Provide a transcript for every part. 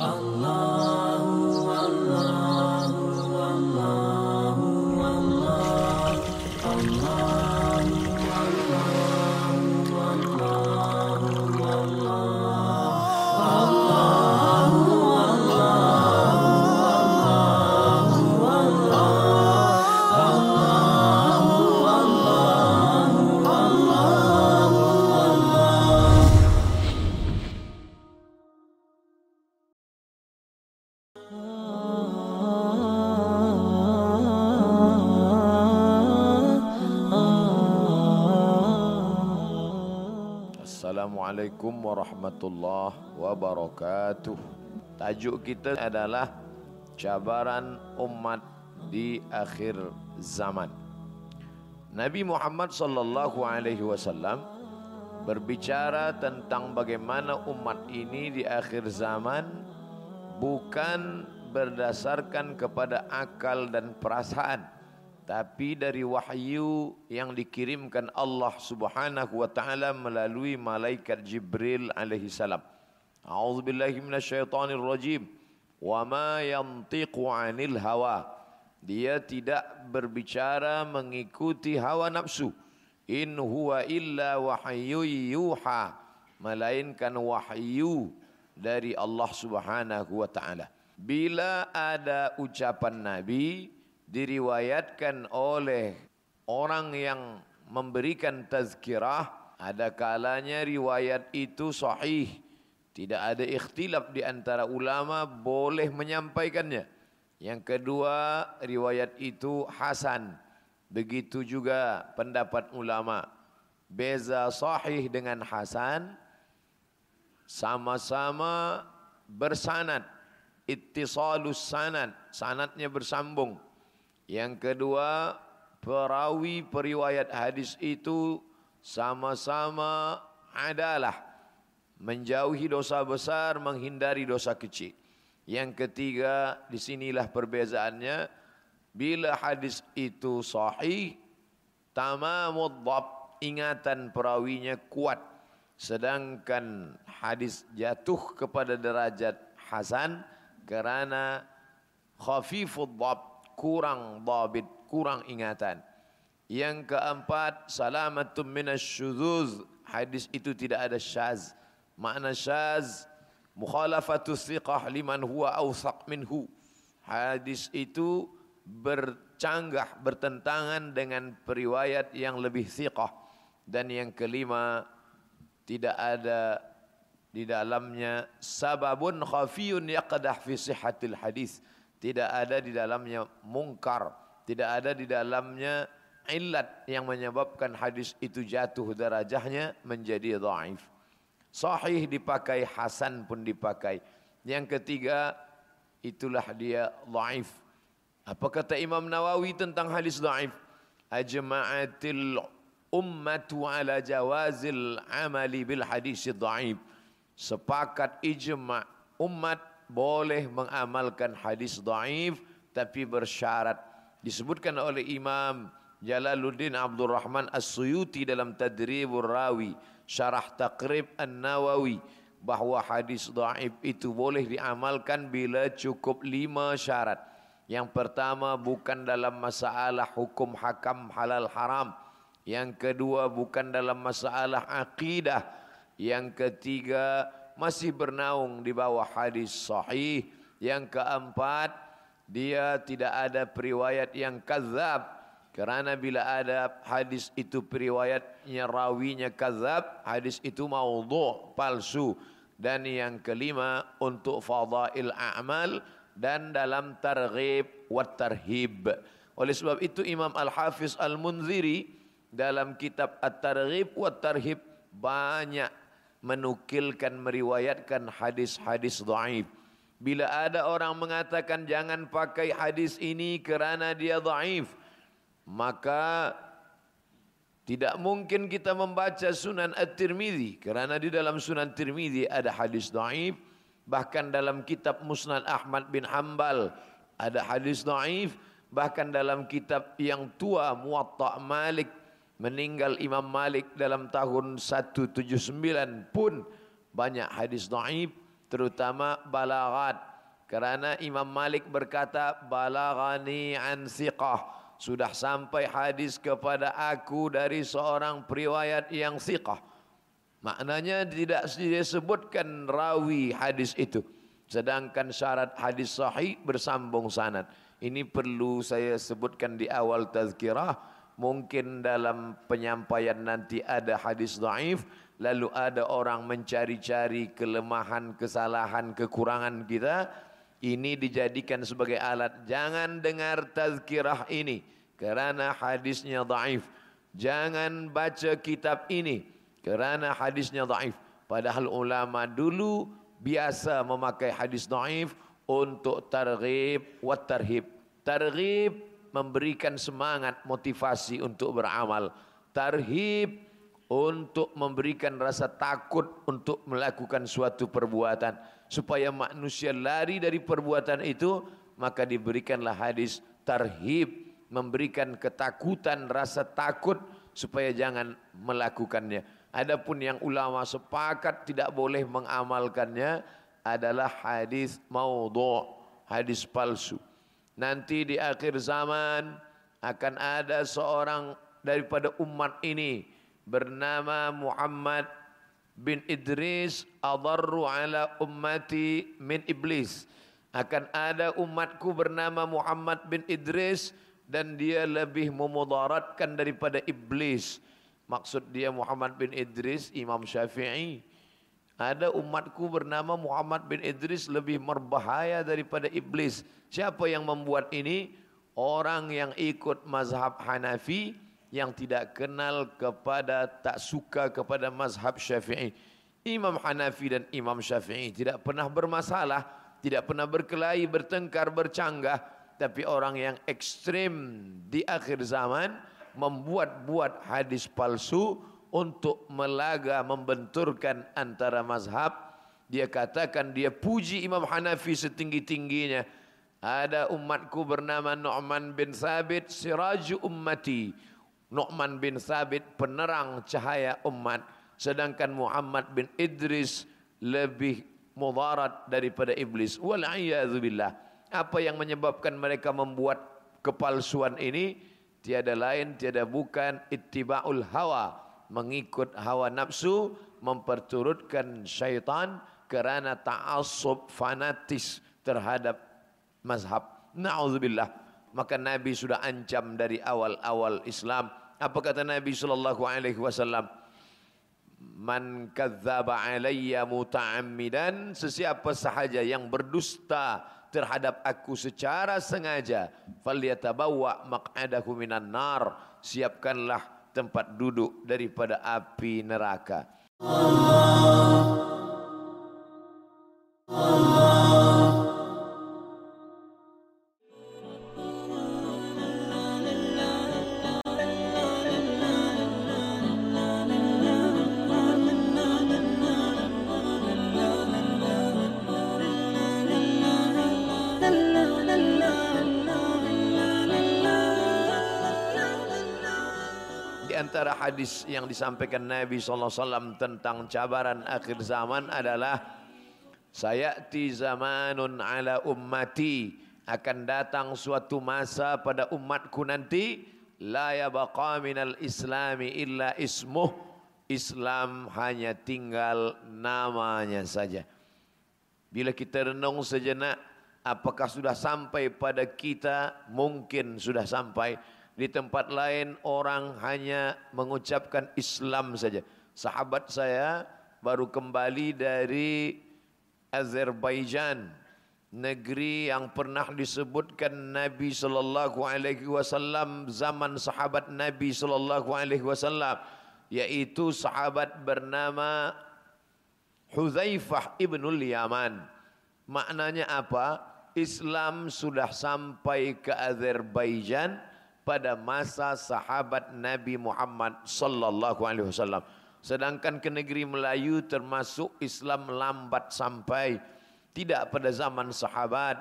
Allah. Warahmatullahi wabarakatuh. Tajuk kita adalah cabaran umat di akhir zaman. Nabi Muhammad sallallahu alaihi wasallam berbicara tentang bagaimana umat ini di akhir zaman bukan berdasarkan kepada akal dan perasaan tapi dari wahyu yang dikirimkan Allah Subhanahu wa taala melalui malaikat Jibril alaihi salam. A'udzu billahi minasyaitonir rajim. Wa ma yantiqu 'anil hawa. Dia tidak berbicara mengikuti hawa nafsu. In huwa illa wahyu yuha. Melainkan wahyu dari Allah Subhanahu wa taala. Bila ada ucapan Nabi, diriwayatkan oleh orang yang memberikan tazkirah ada kalanya riwayat itu sahih. Tidak ada ikhtilaf di antara ulama boleh menyampaikannya. Yang kedua riwayat itu hasan. Begitu juga pendapat ulama. Beza sahih dengan hasan sama-sama bersanad. Ittisalus sanad sanadnya bersambung yang kedua, perawi periwayat hadis itu sama-sama adalah menjauhi dosa besar, menghindari dosa kecil. Yang ketiga, di sinilah perbezaannya. Bila hadis itu sahih, tamamud dhab, ingatan perawinya kuat. Sedangkan hadis jatuh kepada derajat hasan kerana khafifud dhab, kurang dhabit, kurang ingatan. Yang keempat, salamatun minasyuzuz. Hadis itu tidak ada syaz. Makna syaz, mukhalafatu thiqah liman huwa awsaq minhu. Hadis itu bercanggah, bertentangan dengan periwayat yang lebih thiqah. Dan yang kelima, tidak ada di dalamnya sababun khafiyun yaqdah fi sihhatil hadis tidak ada di dalamnya mungkar, tidak ada di dalamnya illat yang menyebabkan hadis itu jatuh derajahnya menjadi dhaif. Sahih dipakai, hasan pun dipakai. Yang ketiga, itulah dia dhaif. Apa kata Imam Nawawi tentang hadis dhaif? Ajma'atil ummatu ala jawazil amali bil hadis dhaif. Sepakat ijma' umat boleh mengamalkan hadis dhaif tapi bersyarat. Disebutkan oleh Imam Jalaluddin Abdul Rahman As-Suyuti dalam Tadribur Rawi Syarah Taqrib An-Nawawi bahawa hadis dhaif itu boleh diamalkan bila cukup lima syarat. Yang pertama bukan dalam masalah hukum hakam halal haram. Yang kedua bukan dalam masalah akidah. Yang ketiga masih bernaung di bawah hadis sahih. Yang keempat, dia tidak ada periwayat yang kazab. Kerana bila ada hadis itu periwayatnya rawinya kazab, hadis itu maudhu, palsu. Dan yang kelima, untuk fadail a'mal dan dalam targhib wa tarhib. Oleh sebab itu Imam Al-Hafiz Al-Munziri dalam kitab At-Targhib wa Tarhib banyak menukilkan meriwayatkan hadis-hadis dhaif. Bila ada orang mengatakan jangan pakai hadis ini kerana dia dhaif, maka tidak mungkin kita membaca Sunan At-Tirmizi kerana di dalam Sunan Tirmizi ada hadis dhaif, bahkan dalam kitab Musnad Ahmad bin Hambal ada hadis dhaif, bahkan dalam kitab yang tua Muwatta Malik meninggal Imam Malik dalam tahun 179 pun banyak hadis dhaif terutama balaghat kerana Imam Malik berkata balaghani an siqah sudah sampai hadis kepada aku dari seorang periwayat yang siqah maknanya tidak disebutkan rawi hadis itu. Sedangkan syarat hadis sahih bersambung sanad. Ini perlu saya sebutkan di awal tazkirah mungkin dalam penyampaian nanti ada hadis dhaif lalu ada orang mencari-cari kelemahan, kesalahan, kekurangan kita, ini dijadikan sebagai alat. Jangan dengar tazkirah ini kerana hadisnya dhaif. Jangan baca kitab ini kerana hadisnya dhaif. Padahal ulama dulu biasa memakai hadis dhaif untuk targhib wa tarhib. Targhib memberikan semangat motivasi untuk beramal. Tarhib untuk memberikan rasa takut untuk melakukan suatu perbuatan. Supaya manusia lari dari perbuatan itu maka diberikanlah hadis tarhib memberikan ketakutan rasa takut supaya jangan melakukannya. Adapun yang ulama sepakat tidak boleh mengamalkannya adalah hadis maudhu hadis palsu nanti di akhir zaman akan ada seorang daripada umat ini bernama Muhammad bin Idris adarru ala ummati min iblis. Akan ada umatku bernama Muhammad bin Idris dan dia lebih memudaratkan daripada iblis. Maksud dia Muhammad bin Idris Imam Syafi'i ada umatku bernama Muhammad bin Idris lebih berbahaya daripada iblis. Siapa yang membuat ini? Orang yang ikut mazhab Hanafi yang tidak kenal kepada tak suka kepada mazhab Syafi'i. Imam Hanafi dan Imam Syafi'i tidak pernah bermasalah, tidak pernah berkelahi, bertengkar, bercanggah, tapi orang yang ekstrim di akhir zaman membuat-buat hadis palsu untuk melaga membenturkan antara mazhab. Dia katakan dia puji Imam Hanafi setinggi-tingginya. Ada umatku bernama Nu'man bin Sabit siraju ummati. Nu'man bin Thabit penerang cahaya umat sedangkan Muhammad bin Idris lebih mudarat daripada iblis wal billah apa yang menyebabkan mereka membuat kepalsuan ini tiada lain tiada bukan ittibaul hawa mengikut hawa nafsu memperturutkan syaitan kerana ta'assub fanatis terhadap mazhab na'udzubillah maka Nabi sudah ancam dari awal-awal Islam. Apa kata Nabi sallallahu alaihi wasallam? Man kadzdzaba alayya muta'ammidan, sesiapa sahaja yang berdusta terhadap aku secara sengaja, falyatabawwa maq'adahu minan nar, siapkanlah tempat duduk daripada api neraka. Allah hadis yang disampaikan Nabi SAW tentang cabaran akhir zaman adalah sayati zamanun ala ummati. Akan datang suatu masa pada umatku nanti la yabqa minal islami illa ismuh. Islam hanya tinggal namanya saja. Bila kita renung sejenak apakah sudah sampai pada kita? Mungkin sudah sampai di tempat lain orang hanya mengucapkan Islam saja. Sahabat saya baru kembali dari Azerbaijan, negeri yang pernah disebutkan Nabi sallallahu alaihi wasallam zaman sahabat Nabi sallallahu alaihi wasallam yaitu sahabat bernama Huzaifah ibnul Yaman. Maknanya apa? Islam sudah sampai ke Azerbaijan pada masa sahabat Nabi Muhammad sallallahu alaihi wasallam. Sedangkan ke negeri Melayu termasuk Islam lambat sampai tidak pada zaman sahabat,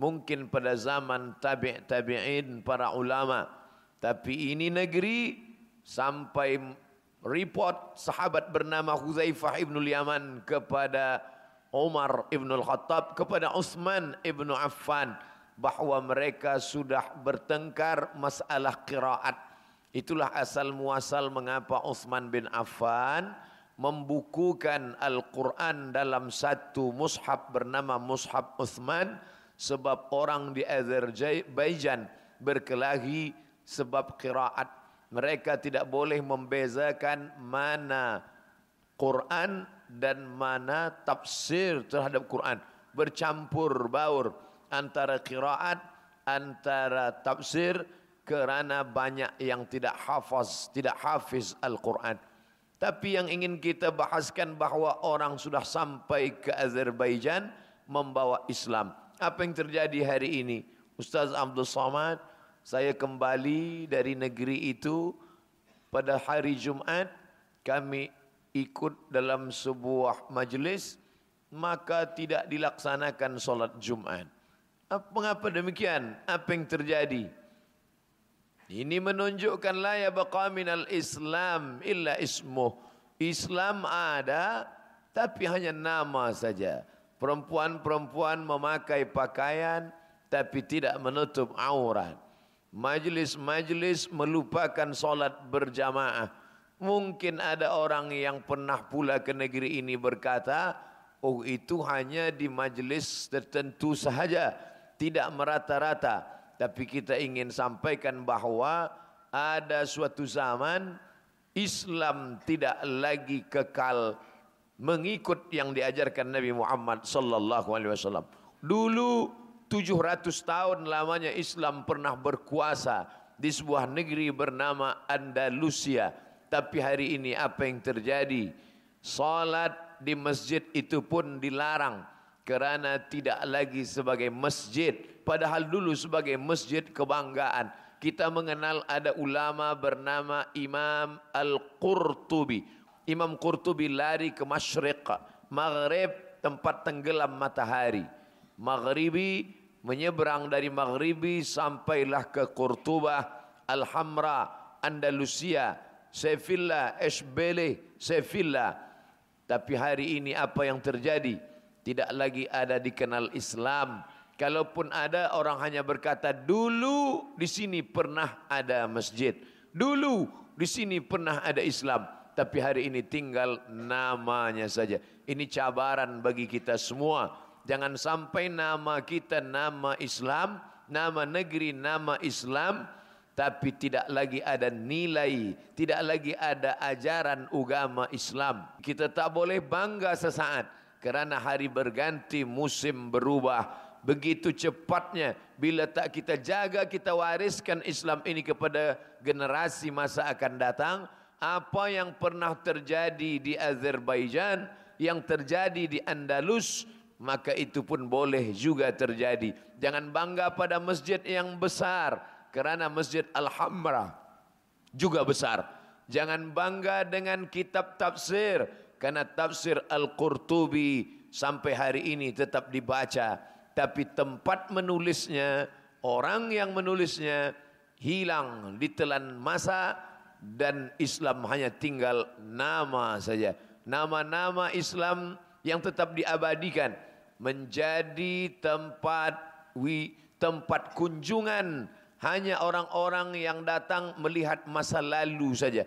mungkin pada zaman tabi' tabi'in para ulama. Tapi ini negeri sampai report sahabat bernama Huzaifah ibn Yaman kepada Umar ibn al-Khattab kepada Uthman ibn Affan bahawa mereka sudah bertengkar masalah kiraat. Itulah asal muasal mengapa Uthman bin Affan membukukan Al-Quran dalam satu mushaf bernama Mushaf Uthman sebab orang di Azerbaijan berkelahi sebab kiraat. Mereka tidak boleh membezakan mana Quran dan mana tafsir terhadap Quran bercampur baur antara qiraat antara tafsir kerana banyak yang tidak hafaz tidak hafiz Al-Quran. Tapi yang ingin kita bahaskan bahawa orang sudah sampai ke Azerbaijan membawa Islam. Apa yang terjadi hari ini? Ustaz Abdul Samad saya kembali dari negeri itu. Pada hari Jumaat kami ikut dalam sebuah majlis maka tidak dilaksanakan solat Jumat. Mengapa demikian? Apa yang terjadi? Ini menunjukkan la ya baqa minal Islam illa ismuh. Islam ada tapi hanya nama saja. Perempuan-perempuan memakai pakaian tapi tidak menutup aurat. Majlis-majlis melupakan solat berjamaah. Mungkin ada orang yang pernah pula ke negeri ini berkata, oh itu hanya di majlis tertentu sahaja, tidak merata-rata. Tapi kita ingin sampaikan bahawa ada suatu zaman Islam tidak lagi kekal mengikut yang diajarkan Nabi Muhammad sallallahu alaihi wasallam. Dulu 700 tahun lamanya Islam pernah berkuasa di sebuah negeri bernama Andalusia. Tapi hari ini apa yang terjadi? Salat di masjid itu pun dilarang kerana tidak lagi sebagai masjid. Padahal dulu sebagai masjid kebanggaan. Kita mengenal ada ulama bernama Imam Al-Qurtubi. Imam Qurtubi lari ke Masyriq. Maghrib tempat tenggelam matahari. Maghribi menyeberang dari Maghribi sampailah ke Qurtubah. Al-Hamra, Andalusia. Sevilla, Esbele, Sevilla. Tapi hari ini apa yang terjadi? Tidak lagi ada dikenal Islam. Kalaupun ada orang hanya berkata dulu di sini pernah ada masjid. Dulu di sini pernah ada Islam. Tapi hari ini tinggal namanya saja. Ini cabaran bagi kita semua. Jangan sampai nama kita nama Islam, nama negeri nama Islam, tapi tidak lagi ada nilai, tidak lagi ada ajaran agama Islam. Kita tak boleh bangga sesaat kerana hari berganti, musim berubah. Begitu cepatnya bila tak kita jaga, kita wariskan Islam ini kepada generasi masa akan datang. Apa yang pernah terjadi di Azerbaijan, yang terjadi di Andalus, maka itu pun boleh juga terjadi. Jangan bangga pada masjid yang besar, kerana Masjid Al-Hamra juga besar. Jangan bangga dengan kitab tafsir kerana tafsir Al-Qurtubi sampai hari ini tetap dibaca. Tapi tempat menulisnya, orang yang menulisnya hilang ditelan masa dan Islam hanya tinggal nama saja. Nama-nama Islam yang tetap diabadikan menjadi tempat wi tempat kunjungan hanya orang-orang yang datang melihat masa lalu saja.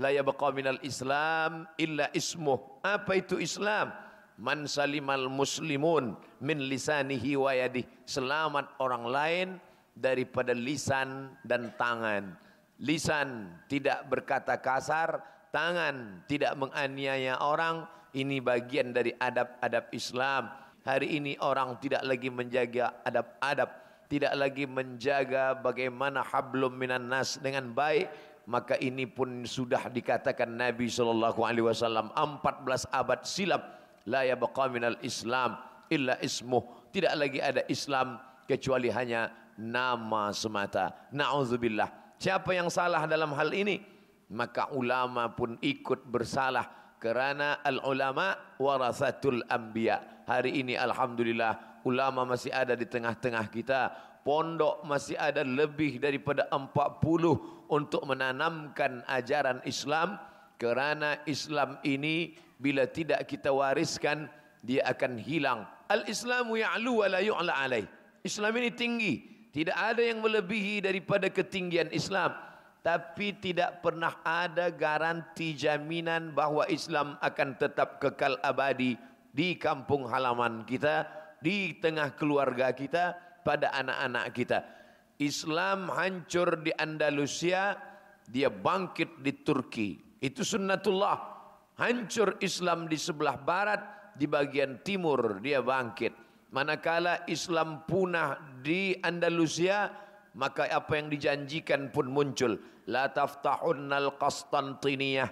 La yabqa minal Islam illa ismuh. Apa itu Islam? Man salimal muslimun min lisanihi wa yadih. Selamat orang lain daripada lisan dan tangan. Lisan tidak berkata kasar, tangan tidak menganiaya orang. Ini bagian dari adab-adab Islam. Hari ini orang tidak lagi menjaga adab-adab tidak lagi menjaga bagaimana hablum minan nas dengan baik maka ini pun sudah dikatakan Nabi sallallahu alaihi wasallam 14 abad silam la yabqa minal islam illa ismuh. Tidak lagi ada Islam kecuali hanya nama semata. Naudzubillah. Siapa yang salah dalam hal ini? Maka ulama pun ikut bersalah kerana al ulama warasatul anbiya. Hari ini alhamdulillah ulama masih ada di tengah-tengah kita. Pondok masih ada lebih daripada 40 untuk menanamkan ajaran Islam. Kerana Islam ini bila tidak kita wariskan, dia akan hilang. Al-Islamu ya'lu wa la yu'la alaih. Islam ini tinggi. Tidak ada yang melebihi daripada ketinggian Islam. Tapi tidak pernah ada garanti jaminan bahawa Islam akan tetap kekal abadi di kampung halaman kita, di tengah keluarga kita, pada anak-anak kita. Islam hancur di Andalusia, dia bangkit di Turki. Itu sunnatullah. Hancur Islam di sebelah barat, di bagian timur dia bangkit. Manakala Islam punah di Andalusia, maka apa yang dijanjikan pun muncul. La taftahunnal Qastantiniyah.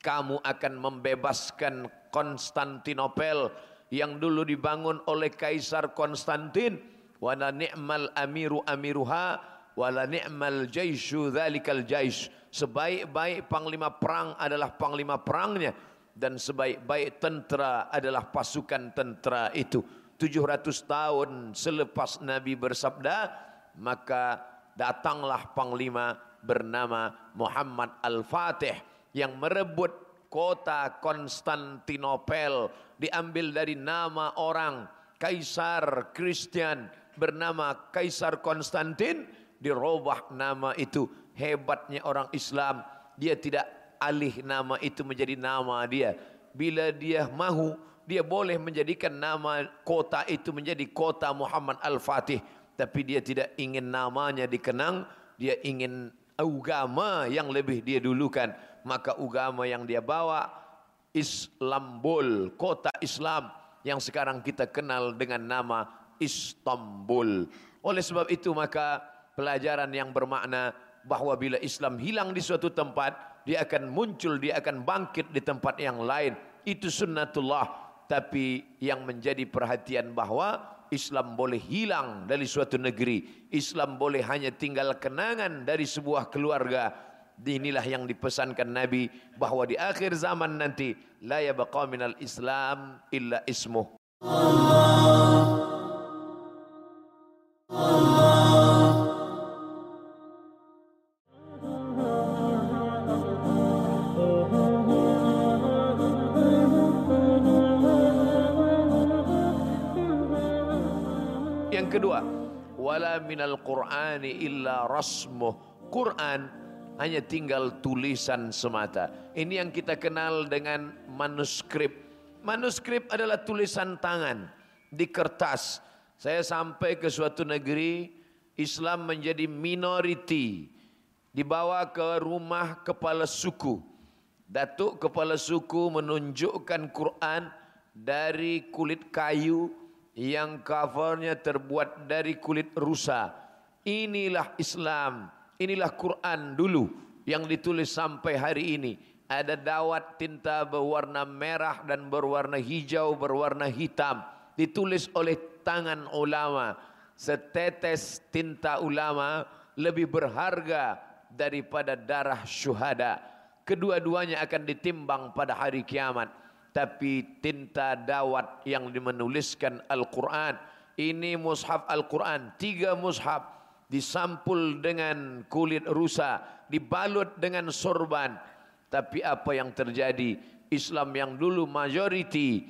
Kamu akan membebaskan Konstantinopel yang dulu dibangun oleh Kaisar Konstantin. Wala ni'mal amiru amiruha. Wala ni'mal jaishu dhalikal jaish. Sebaik-baik panglima perang adalah panglima perangnya. Dan sebaik-baik tentera adalah pasukan tentera itu. 700 tahun selepas Nabi bersabda maka datanglah panglima bernama Muhammad Al-Fatih yang merebut kota Konstantinopel diambil dari nama orang kaisar Kristen bernama Kaisar Konstantin dirubah nama itu. Hebatnya orang Islam. Dia tidak alih nama itu menjadi nama dia. Bila dia mahu dia boleh menjadikan nama kota itu menjadi kota Muhammad Al-Fatih. Tapi dia tidak ingin namanya dikenang. Dia ingin agama yang lebih dia dulukan. Maka agama yang dia bawa Islambul kota Islam yang sekarang kita kenal dengan nama Istanbul. Oleh sebab itu maka pelajaran yang bermakna bahawa bila Islam hilang di suatu tempat dia akan muncul dia akan bangkit di tempat yang lain. Itu sunnatullah. Tapi yang menjadi perhatian bahawa Islam boleh hilang dari suatu negeri. Islam boleh hanya tinggal kenangan dari sebuah keluarga. Inilah yang dipesankan Nabi bahawa di akhir zaman nanti la yabqa minal Islam illa ismuh. Allah minal qur'ani illa rasmuh. Quran hanya tinggal tulisan semata. Ini yang kita kenal dengan manuskrip. Manuskrip adalah tulisan tangan di kertas. Saya sampai ke suatu negeri Islam menjadi minoriti. Dibawa ke rumah kepala suku. Datuk kepala suku menunjukkan Quran dari kulit kayu yang covernya terbuat dari kulit rusa. Inilah Islam, inilah Quran dulu yang ditulis sampai hari ini. Ada dawat tinta berwarna merah dan berwarna hijau, berwarna hitam. Ditulis oleh tangan ulama. Setetes tinta ulama lebih berharga daripada darah syuhada. Kedua-duanya akan ditimbang pada hari kiamat tapi tinta dawat yang menuliskan Al-Quran. Ini mushaf Al-Quran, tiga mushaf disampul dengan kulit rusa, dibalut dengan sorban. Tapi apa yang terjadi? Islam yang dulu majoriti,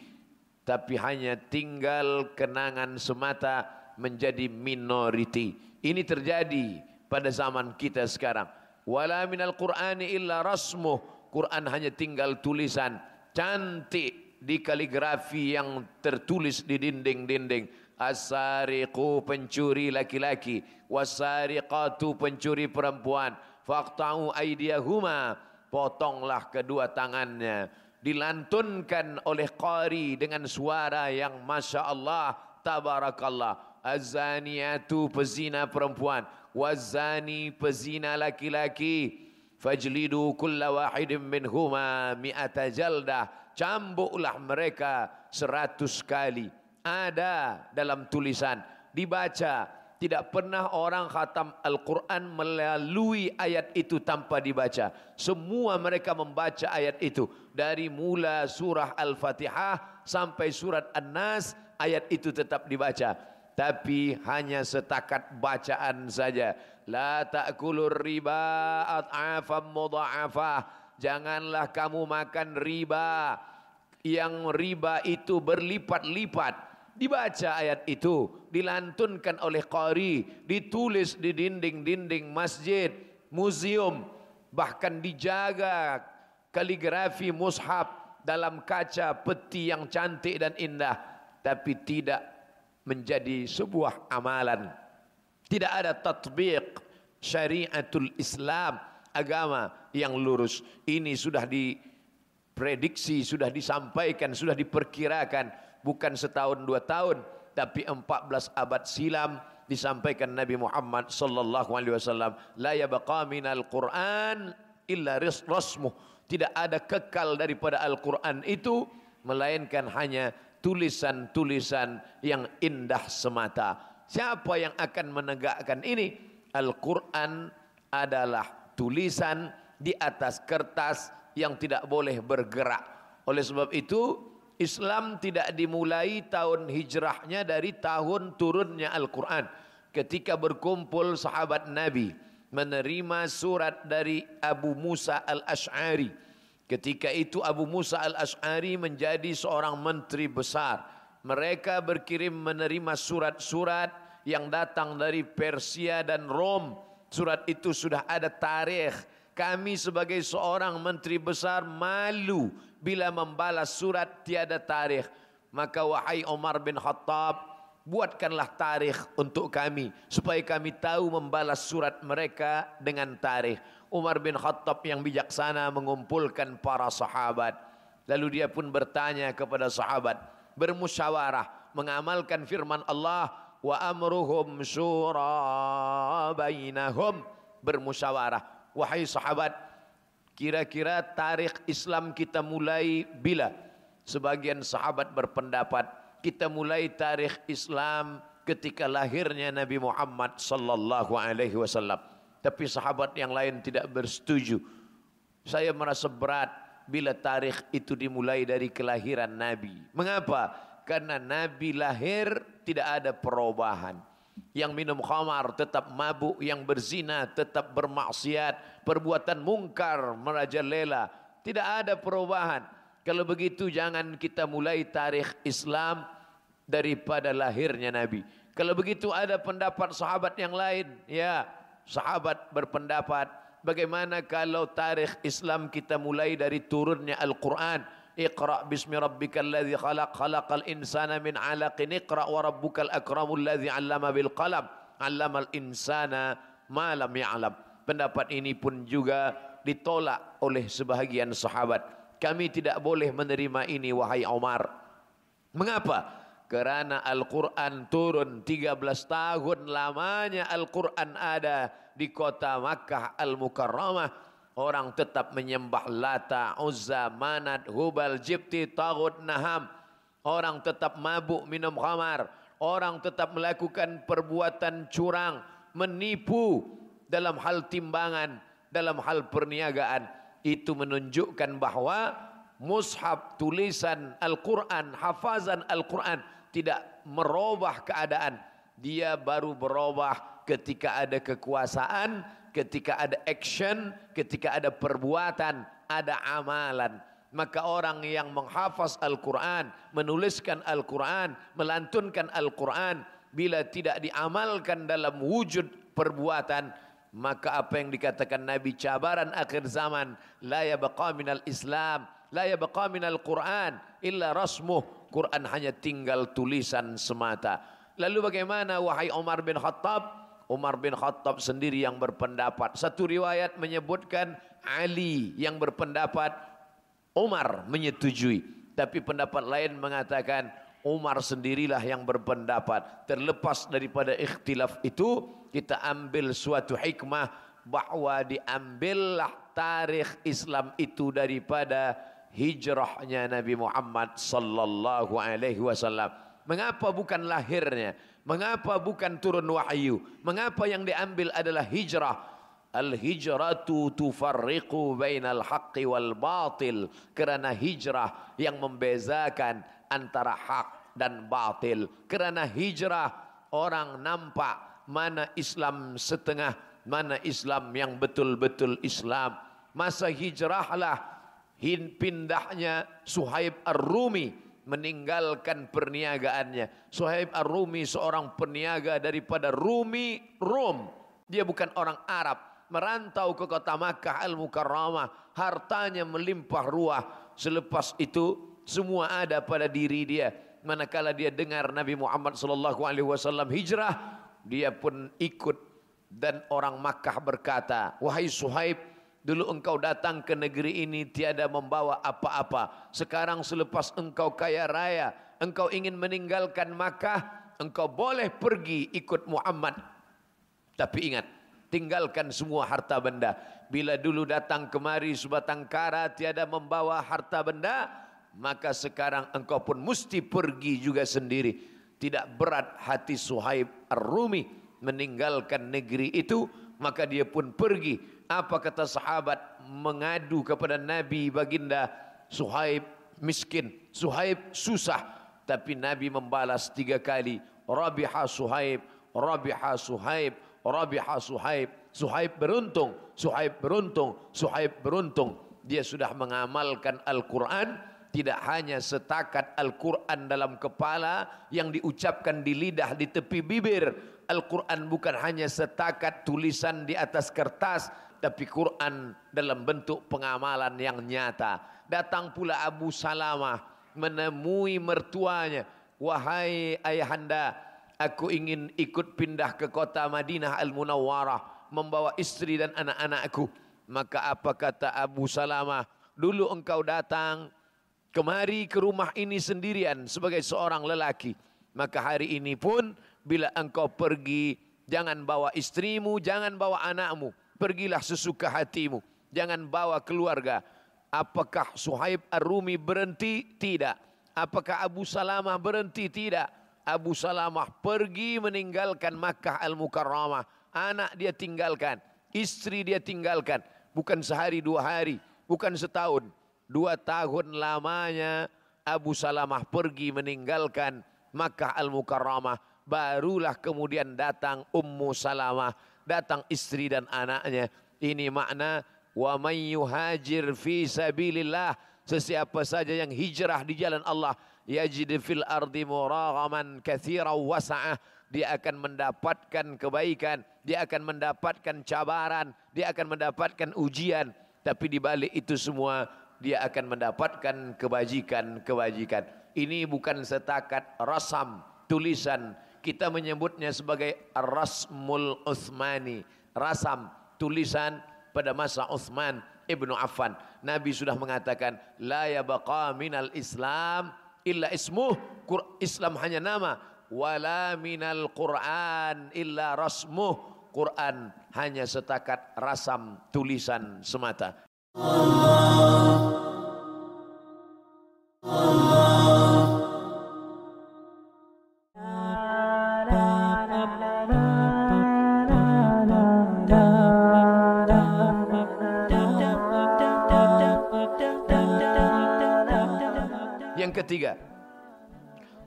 tapi hanya tinggal kenangan semata menjadi minoriti. Ini terjadi pada zaman kita sekarang. Wala minal Qur'ani illa rasmuh. Quran hanya tinggal tulisan cantik di kaligrafi yang tertulis di dinding-dinding. Asariqu pencuri laki-laki wasariqatu pencuri perempuan. Faqta'u aydiyahuma potonglah kedua tangannya. Dilantunkan oleh qari dengan suara yang masya-Allah tabarakallah. Azaniatu pezina perempuan wazani pezina laki-laki fajlidu kulla wahidin minhuma mi'ata jaldah. Cambuklah mereka seratus kali. Ada dalam tulisan. Dibaca. Tidak pernah orang khatam Al-Quran melalui ayat itu tanpa dibaca. Semua mereka membaca ayat itu. Dari mula surah Al-Fatihah sampai surat An-Nas ayat itu tetap dibaca tapi hanya setakat bacaan saja La ta'kulur riba at'afam mudha'afah. Janganlah kamu makan riba. yang riba itu berlipat-lipat. Dibaca ayat itu, dilantunkan oleh qari, ditulis di dinding-dinding masjid, museum, bahkan dijaga kaligrafi mushaf dalam kaca peti yang cantik dan indah, tapi tidak menjadi sebuah amalan. Tidak ada tatbiq syariatul Islam, agama yang lurus. Ini sudah di prediksi sudah disampaikan, sudah diperkirakan bukan setahun dua tahun, tapi empat belas abad silam disampaikan Nabi Muhammad sallallahu alaihi wasallam, la yabqa minal Qur'an illa rasmuh. Tidak ada kekal daripada Al-Quran itu melainkan hanya tulisan-tulisan yang indah semata. Siapa yang akan menegakkan ini? Al-Quran adalah tulisan di atas kertas yang tidak boleh bergerak. Oleh sebab itu, Islam tidak dimulai tahun hijrahnya dari tahun turunnya Al-Quran. Ketika berkumpul sahabat Nabi menerima surat dari Abu Musa Al-Ash'ari. Ketika itu Abu Musa Al-Ash'ari menjadi seorang menteri besar. Mereka berkirim menerima surat-surat yang datang dari Persia dan Rom. Surat itu sudah ada tarikh kami sebagai seorang menteri besar malu bila membalas surat tiada tarikh. Maka wahai Umar bin Khattab, buatkanlah tarikh untuk kami supaya kami tahu membalas surat mereka dengan tarikh. Umar bin Khattab yang bijaksana mengumpulkan para sahabat. Lalu dia pun bertanya kepada sahabat, bermusyawarah, mengamalkan firman Allah, wa amruhum syura bainahum, bermusyawarah wahai sahabat, kira-kira tarikh Islam kita mulai bila? Sebagian sahabat berpendapat kita mulai tarikh Islam ketika lahirnya Nabi Muhammad sallallahu alaihi wasallam. Tapi sahabat yang lain tidak bersetuju. Saya merasa berat bila tarikh itu dimulai dari kelahiran Nabi. Mengapa? Karena Nabi lahir tidak ada perubahan yang minum khamar tetap mabuk, yang berzina tetap bermaksiat, perbuatan mungkar merajalela, tidak ada perubahan. Kalau begitu jangan kita mulai tarikh Islam daripada lahirnya Nabi. Kalau begitu ada pendapat sahabat yang lain, ya sahabat berpendapat bagaimana kalau tarikh Islam kita mulai dari turunnya Al-Quran. Iqra bismi rabbikal ladzi khalaq khalaqal insana min 'alaqin iqra wa rabbukal akramul ladzi 'allama bil qalam 'allamal insana ma lam ya'lam. Pendapat ini pun juga ditolak oleh sebahagian sahabat. Kami tidak boleh menerima ini wahai Umar. Mengapa? Kerana Al-Quran turun 13 tahun lamanya Al-Quran ada di kota Makkah Al-Mukarramah orang tetap menyembah Lata, Uzza, Manat, Hubal, Jibti, Tagut, Naham. Orang tetap mabuk minum khamar. Orang tetap melakukan perbuatan curang, menipu dalam hal timbangan, dalam hal perniagaan. Itu menunjukkan bahawa mushaf tulisan Al-Quran, hafazan Al-Quran tidak merubah keadaan. Dia baru berubah ketika ada kekuasaan, ketika ada action, ketika ada perbuatan, ada amalan. Maka orang yang menghafaz Al-Quran, menuliskan Al-Quran, melantunkan Al-Quran, bila tidak diamalkan dalam wujud perbuatan, maka apa yang dikatakan Nabi cabaran akhir zaman, la yabqa minal Islam, la yabqa minal Quran, illa rasmuh. Quran hanya tinggal tulisan semata. Lalu bagaimana wahai Umar bin Khattab? Umar bin Khattab sendiri yang berpendapat. Satu riwayat menyebutkan Ali yang berpendapat Umar menyetujui. Tapi pendapat lain mengatakan Umar sendirilah yang berpendapat. Terlepas daripada ikhtilaf itu, kita ambil suatu hikmah bahawa diambillah tarikh Islam itu daripada hijrahnya Nabi Muhammad sallallahu alaihi wasallam. Mengapa bukan lahirnya? Mengapa bukan turun wahyu? Mengapa yang diambil adalah hijrah? Al-hijratu tufarriqu bainal haqqi wal batil. Kerana hijrah yang membezakan antara hak dan batil. Kerana hijrah orang nampak mana Islam setengah, mana Islam yang betul-betul Islam. Masa hijrahlah hin pindahnya Suhaib Ar-Rumi meninggalkan perniagaannya. Suhaib Ar-Rumi seorang peniaga daripada Rumi, Rom. Dia bukan orang Arab. Merantau ke kota Makkah Al-Mukarramah. Hartanya melimpah ruah. Selepas itu semua ada pada diri dia. Manakala dia dengar Nabi Muhammad sallallahu alaihi wasallam hijrah, dia pun ikut dan orang Makkah berkata, "Wahai Suhaib, Dulu engkau datang ke negeri ini tiada membawa apa-apa. Sekarang selepas engkau kaya raya, engkau ingin meninggalkan Makkah, engkau boleh pergi ikut Muhammad. Tapi ingat, tinggalkan semua harta benda. Bila dulu datang kemari sebatang kara tiada membawa harta benda, maka sekarang engkau pun mesti pergi juga sendiri. Tidak berat hati Suhaib Ar-Rumi meninggalkan negeri itu, maka dia pun pergi apa kata sahabat mengadu kepada Nabi baginda Suhaib miskin, Suhaib susah. Tapi Nabi membalas tiga kali. Rabiha Suhaib, Rabiha Suhaib, Rabiha Suhaib. Suhaib beruntung, Suhaib beruntung, Suhaib beruntung. Dia sudah mengamalkan Al-Quran. Tidak hanya setakat Al-Quran dalam kepala yang diucapkan di lidah, di tepi bibir. Al-Quran bukan hanya setakat tulisan di atas kertas tapi Quran dalam bentuk pengamalan yang nyata. Datang pula Abu Salamah menemui mertuanya, "Wahai ayahanda, aku ingin ikut pindah ke kota Madinah Al-Munawwarah membawa istri dan anak-anakku." Maka apa kata Abu Salamah? "Dulu engkau datang kemari ke rumah ini sendirian sebagai seorang lelaki. Maka hari ini pun bila engkau pergi, jangan bawa istrimu, jangan bawa anakmu." Pergilah sesuka hatimu. Jangan bawa keluarga. Apakah Suhaib Ar-Rumi berhenti? Tidak. Apakah Abu Salamah berhenti? Tidak. Abu Salamah pergi meninggalkan Makkah Al-Mukarramah. Anak dia tinggalkan. Istri dia tinggalkan. Bukan sehari dua hari. Bukan setahun. Dua tahun lamanya Abu Salamah pergi meninggalkan Makkah Al-Mukarramah. Barulah kemudian datang Ummu Salamah datang istri dan anaknya. Ini makna wa may yuhajir fi sabilillah. Sesiapa saja yang hijrah di jalan Allah yajid fil ardi muraghaman katsiran wasa'ah dia akan mendapatkan kebaikan dia akan mendapatkan cabaran dia akan mendapatkan ujian. Tapi di balik itu semua dia akan mendapatkan kebajikan-kebajikan. Ini bukan setakat rasam tulisan kita menyebutnya sebagai Rasmul Uthmani, rasam tulisan pada masa Uthman Ibnu Affan. Nabi sudah mengatakan la yabqa minal Islam illa ismuh. Islam hanya nama wala minal Quran illa rasmuh. Quran hanya setakat rasam tulisan semata. Allah ketiga.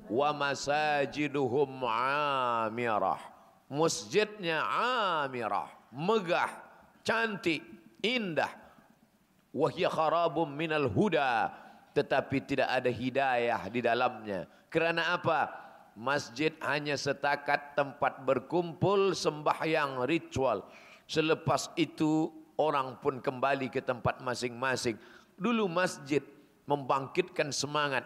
Wa masajiduhum amirah. Masjidnya amirah. Megah cantik indah. Wahya kharabum minal huda. Tetapi tidak ada hidayah di dalamnya. Kerana apa? Masjid hanya setakat tempat berkumpul sembahyang ritual. Selepas itu orang pun kembali ke tempat masing-masing. Dulu masjid membangkitkan semangat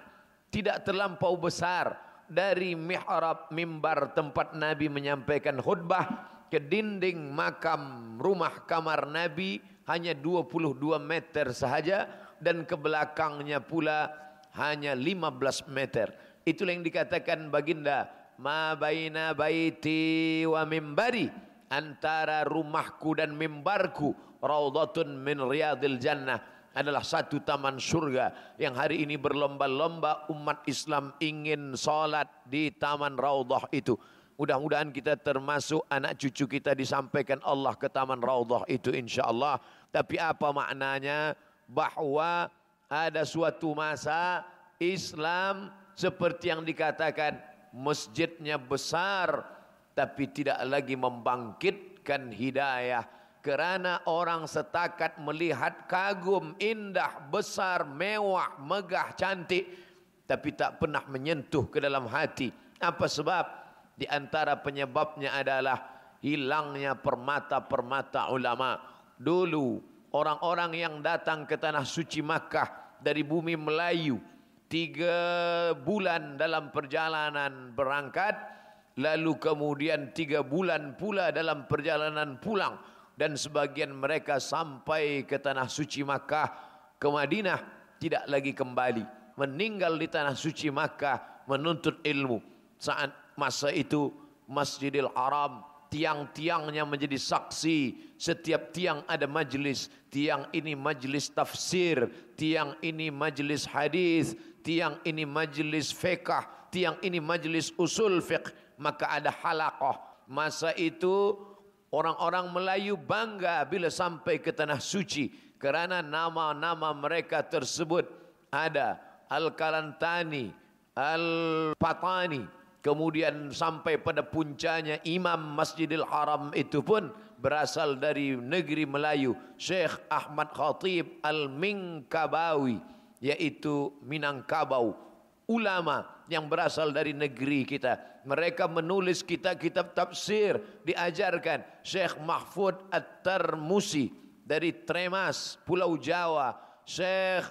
tidak terlampau besar dari mihrab mimbar tempat Nabi menyampaikan khutbah ke dinding makam rumah kamar Nabi hanya 22 meter sahaja dan ke belakangnya pula hanya 15 meter. Itulah yang dikatakan baginda ma baina baiti wa mimbari antara rumahku dan mimbarku raudhatun min riyadil jannah adalah satu taman surga yang hari ini berlomba-lomba umat Islam ingin salat di taman raudhah itu. Mudah-mudahan kita termasuk anak cucu kita disampaikan Allah ke taman raudhah itu insya-Allah. Tapi apa maknanya? Bahwa ada suatu masa Islam seperti yang dikatakan masjidnya besar tapi tidak lagi membangkitkan hidayah kerana orang setakat melihat kagum, indah, besar, mewah, megah, cantik tapi tak pernah menyentuh ke dalam hati. Apa sebab? Di antara penyebabnya adalah hilangnya permata-permata ulama. Dulu orang-orang yang datang ke tanah suci Makkah dari bumi Melayu tiga bulan dalam perjalanan berangkat lalu kemudian tiga bulan pula dalam perjalanan pulang dan sebagian mereka sampai ke tanah suci Makkah ke Madinah tidak lagi kembali. Meninggal di tanah suci Makkah menuntut ilmu. Saat masa itu Masjidil Haram tiang-tiangnya menjadi saksi. Setiap tiang ada majlis. Tiang ini majlis tafsir. Tiang ini majlis hadis. Tiang ini majlis fiqh tiang ini majlis usul fiqh. Maka ada halaqah. Masa itu orang-orang Melayu bangga bila sampai ke tanah suci kerana nama-nama mereka tersebut ada Al-Kalantani Al-Patani Kemudian sampai pada puncanya Imam Masjidil Haram itu pun berasal dari negeri Melayu. Syekh Ahmad Khatib Al-Minkabawi. Iaitu Minangkabau. Ulama yang berasal dari negeri kita. Mereka menulis kitab-kitab tafsir. Diajarkan. Syekh Mahfud At-Tarmusi. Dari Tremas, Pulau Jawa. Syekh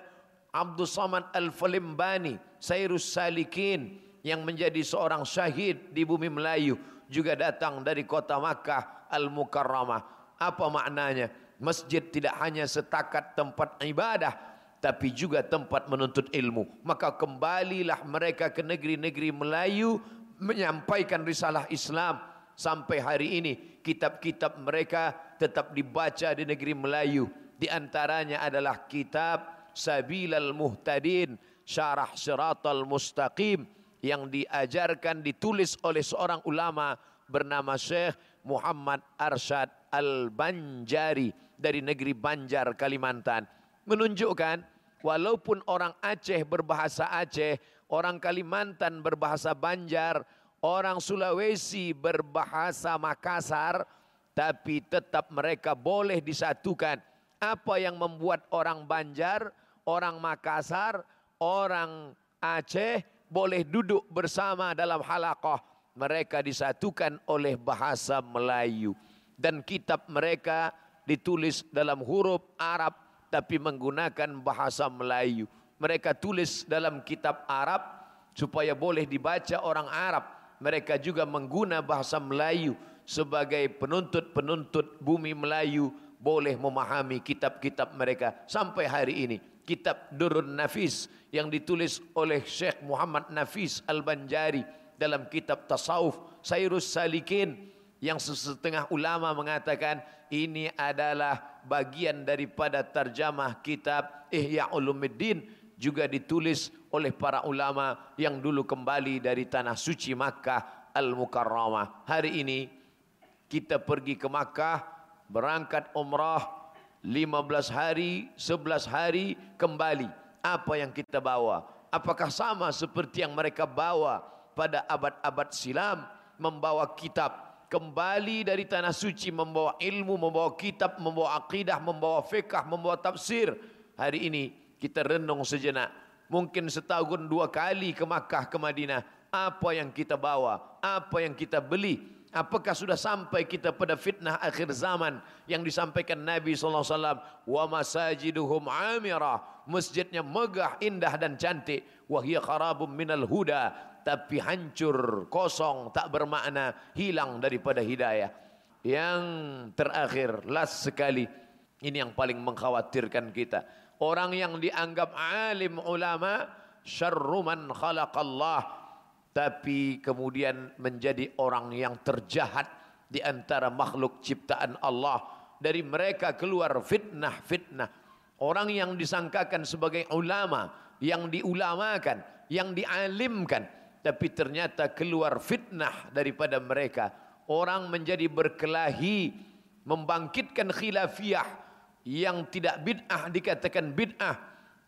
Abdul Samad Al-Falimbani. Sairus Salikin yang menjadi seorang syahid di bumi Melayu juga datang dari kota Makkah Al-Mukarramah. Apa maknanya? Masjid tidak hanya setakat tempat ibadah tapi juga tempat menuntut ilmu. Maka kembalilah mereka ke negeri-negeri Melayu menyampaikan risalah Islam sampai hari ini kitab-kitab mereka tetap dibaca di negeri Melayu. Di antaranya adalah kitab Sabilal Muhtadin Syarah Siratal Mustaqim yang diajarkan ditulis oleh seorang ulama bernama Syekh Muhammad Arsyad Al-Banjari dari negeri Banjar Kalimantan menunjukkan walaupun orang Aceh berbahasa Aceh orang Kalimantan berbahasa Banjar orang Sulawesi berbahasa Makassar tapi tetap mereka boleh disatukan apa yang membuat orang Banjar orang Makassar orang Aceh boleh duduk bersama dalam halaqah. Mereka disatukan oleh bahasa Melayu. Dan kitab mereka ditulis dalam huruf Arab tapi menggunakan bahasa Melayu. Mereka tulis dalam kitab Arab supaya boleh dibaca orang Arab. Mereka juga menggunakan bahasa Melayu sebagai penuntut-penuntut bumi Melayu boleh memahami kitab-kitab mereka sampai hari ini kitab Durun Nafis yang ditulis oleh Syekh Muhammad Nafis Al-Banjari dalam kitab Tasawuf Sairus Salikin yang setengah ulama mengatakan ini adalah bagian daripada terjemah kitab Ihya Ulumuddin juga ditulis oleh para ulama yang dulu kembali dari tanah suci Makkah Al-Mukarramah. Hari ini kita pergi ke Makkah berangkat umrah 15 hari, 11 hari kembali. Apa yang kita bawa? Apakah sama seperti yang mereka bawa pada abad-abad silam? Membawa kitab. Kembali dari tanah suci membawa ilmu, membawa kitab, membawa akidah, membawa fiqah, membawa tafsir. Hari ini kita renung sejenak. Mungkin setahun dua kali ke Makkah, ke Madinah. Apa yang kita bawa? Apa yang kita beli? Apakah sudah sampai kita pada fitnah akhir zaman yang disampaikan Nabi sallallahu alaihi wasallam wa masajiduhum amirah masjidnya megah indah dan cantik wa hiya kharabum minal huda tapi hancur kosong tak bermakna hilang daripada hidayah yang terakhir last sekali ini yang paling mengkhawatirkan kita orang yang dianggap alim ulama syarru man khalaqallah. Tapi kemudian menjadi orang yang terjahat di antara makhluk ciptaan Allah. Dari mereka keluar fitnah-fitnah. Orang yang disangkakan sebagai ulama yang diulamakan yang dialimkan. Tapi ternyata keluar fitnah daripada mereka. Orang menjadi berkelahi membangkitkan khilafiyah yang tidak bid'ah dikatakan bid'ah.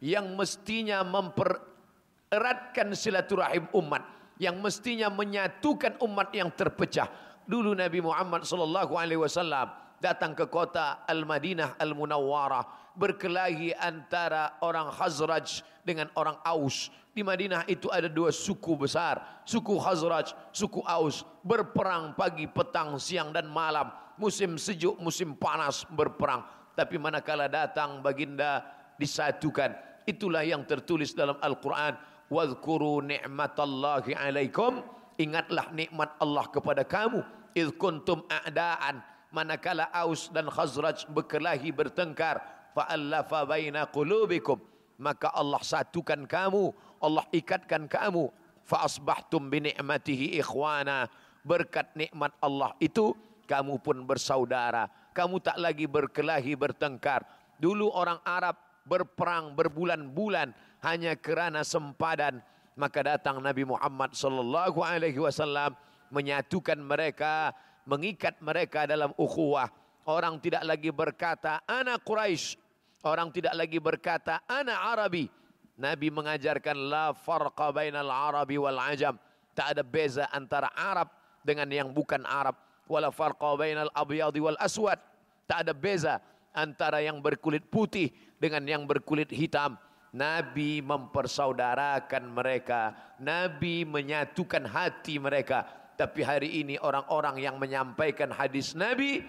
Yang mestinya mempereratkan silaturahim umat. Yang mestinya menyatukan umat yang terpecah. Dulu Nabi Muhammad sallallahu alaihi wasallam datang ke kota Al-Madinah Al-Munawwarah berkelahi antara orang Khazraj dengan orang Aus. Di Madinah itu ada dua suku besar suku Khazraj suku Aus. Berperang pagi petang siang dan malam. Musim sejuk musim panas berperang tapi manakala datang baginda disatukan itulah yang tertulis dalam Al-Quran wadhkuru ni'matallahi alaikum. Ingatlah nikmat Allah kepada kamu id kuntum a'daan. Manakala Aus dan Khazraj berkelahi bertengkar fa'allafa baina qulubikum. Maka Allah satukan kamu Allah ikatkan kamu fa asbahtum bi ni'matihi ikhwana. Berkat nikmat Allah itu kamu pun bersaudara kamu tak lagi berkelahi bertengkar. Dulu orang Arab berperang berbulan-bulan hanya kerana sempadan. Maka datang Nabi Muhammad sallallahu alaihi wasallam menyatukan mereka mengikat mereka dalam ukhuwah. Orang tidak lagi berkata ana quraisy orang tidak lagi berkata ana arabi. Nabi mengajarkan la farqa bainal arabi wal ajam. Tak ada beza antara arab dengan yang bukan arab wala farqa bainal abyadi wal aswad tak ada beza antara yang berkulit putih dengan yang berkulit hitam Nabi mempersaudarakan mereka. Nabi menyatukan hati mereka. Tapi hari ini orang-orang yang menyampaikan hadis Nabi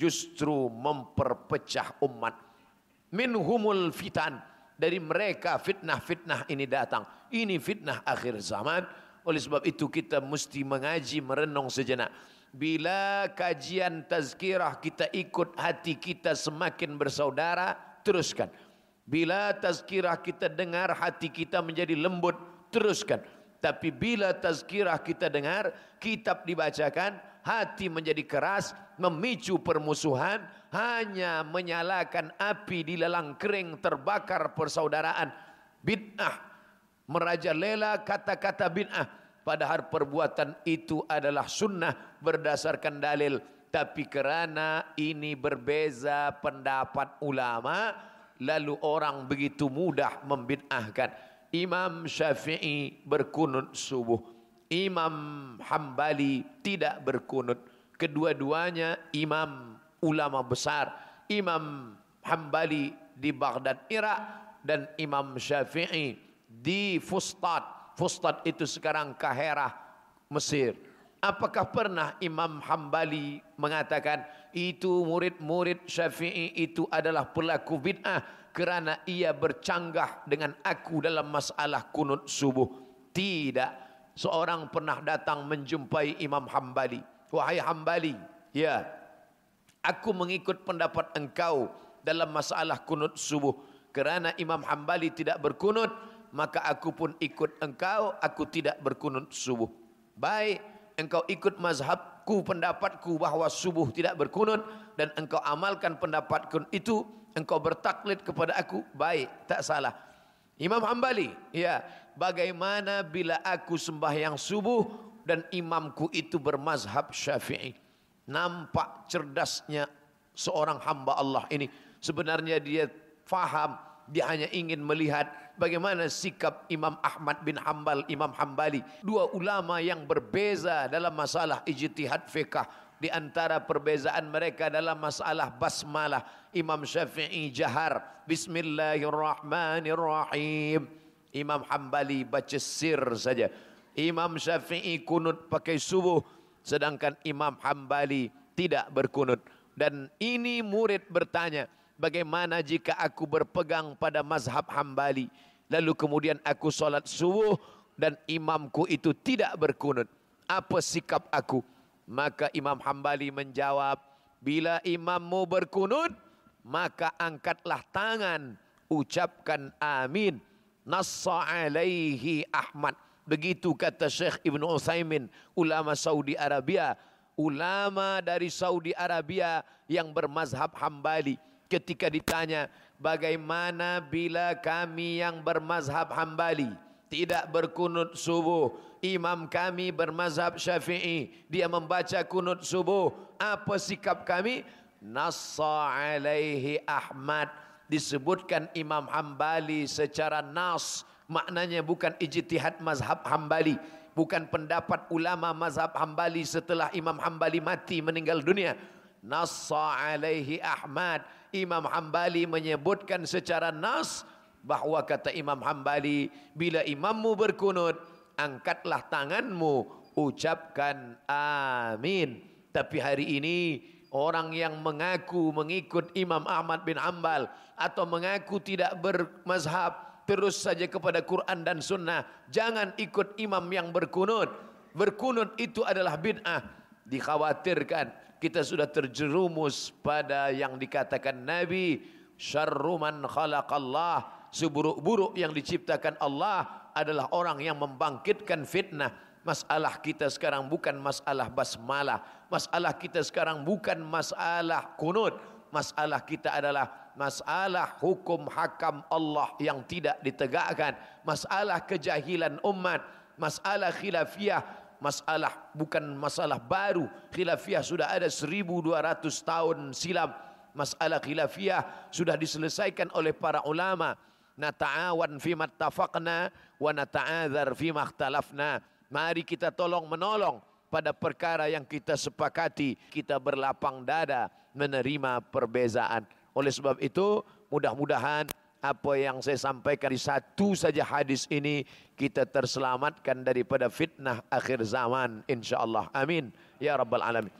justru memperpecah umat. Minhumul fitan. Dari mereka fitnah-fitnah ini datang. Ini fitnah akhir zaman. Oleh sebab itu kita mesti mengaji merenung sejenak. Bila kajian tazkirah kita ikut hati kita semakin bersaudara, teruskan. Bila tazkirah kita dengar hati kita menjadi lembut, teruskan. Tapi bila tazkirah kita dengar, kitab dibacakan, hati menjadi keras, memicu permusuhan, hanya menyalakan api di lelang kering terbakar persaudaraan. Bid'ah, merajalela kata-kata bid'ah. Padahal perbuatan itu adalah sunnah berdasarkan dalil. Tapi kerana ini berbeza pendapat ulama, lalu orang begitu mudah membid'ahkan. Imam Syafi'i berkunut subuh. Imam Hambali tidak berkunut. Kedua-duanya imam ulama besar. Imam Hambali di Baghdad Irak dan Imam Syafi'i di Fustat Fustat itu sekarang Kahirah Mesir Apakah pernah Imam Hambali mengatakan itu murid-murid Syafi'i itu adalah pelaku bid'ah kerana ia bercanggah dengan aku dalam masalah kunut subuh? Tidak. Seorang pernah datang menjumpai Imam Hambali. Wahai Hambali, ya. Aku mengikut pendapat engkau dalam masalah kunut subuh. Kerana Imam Hambali tidak berkunut, maka aku pun ikut engkau, aku tidak berkunut subuh. Baik engkau ikut mazhabku pendapatku bahawa subuh tidak berkunut dan engkau amalkan pendapatku itu engkau bertaklid kepada aku baik tak salah. Imam Hambali ya bagaimana bila aku sembahyang subuh dan imamku itu bermazhab Syafi'i? Nampak cerdasnya seorang hamba Allah ini. Sebenarnya dia faham dia hanya ingin melihat bagaimana sikap Imam Ahmad bin Hambal, Imam Hambali. Dua ulama yang berbeza dalam masalah ijtihad fiqah. Di antara perbezaan mereka dalam masalah basmalah. Imam Syafi'i jahar. Bismillahirrahmanirrahim. Imam Hambali baca sir saja. Imam Syafi'i kunut pakai subuh. Sedangkan Imam Hambali tidak berkunut. Dan ini murid bertanya bagaimana jika aku berpegang pada mazhab hambali lalu kemudian aku solat subuh dan imamku itu tidak berkunut. Apa sikap aku? Maka imam hambali menjawab bila imammu berkunut maka angkatlah tangan ucapkan amin. Nassa alaihi ahmad. Begitu kata Syekh Ibn Uthaymin ulama Saudi Arabia. Ulama dari Saudi Arabia yang bermazhab hambali. Ketika ditanya bagaimana bila kami yang bermazhab hambali tidak berkunut subuh? Imam kami bermazhab syafi'i dia membaca kunut subuh. Apa sikap kami? Nassa alaihi ahmad. Disebutkan imam hambali secara nas maknanya bukan ijtihad mazhab hambali. Bukan pendapat ulama mazhab hambali setelah imam hambali mati meninggal dunia nassa alaihi Ahmad. Imam Hambali menyebutkan secara nas bahawa kata Imam Hambali bila imammu berkunut angkatlah tanganmu ucapkan amin. Tapi hari ini orang yang mengaku mengikut Imam Ahmad bin Ambal atau mengaku tidak bermazhab terus saja kepada Quran dan Sunnah jangan ikut imam yang berkunut berkunut itu adalah bid'ah dikhawatirkan kita sudah terjerumus pada yang dikatakan Nabi syarruman khalaqallah seburuk-buruk yang diciptakan Allah adalah orang yang membangkitkan fitnah Masalah kita sekarang bukan masalah basmalah. Masalah kita sekarang bukan masalah kunut. Masalah kita adalah masalah hukum hakam Allah yang tidak ditegakkan. Masalah kejahilan umat. Masalah khilafiyah. Masalah bukan masalah baru. Khilafiyah sudah ada 1200 tahun silam. Masalah khilafiyah sudah diselesaikan oleh para ulama. Nata'awan fi mattafaqna wa nata'adhar fi makhtalafna. Mari kita tolong menolong pada perkara yang kita sepakati. Kita berlapang dada menerima perbezaan. Oleh sebab itu, mudah-mudahan apa yang saya sampaikan di satu saja hadis ini kita terselamatkan daripada fitnah akhir zaman insyaallah amin. Ya rabbal alamin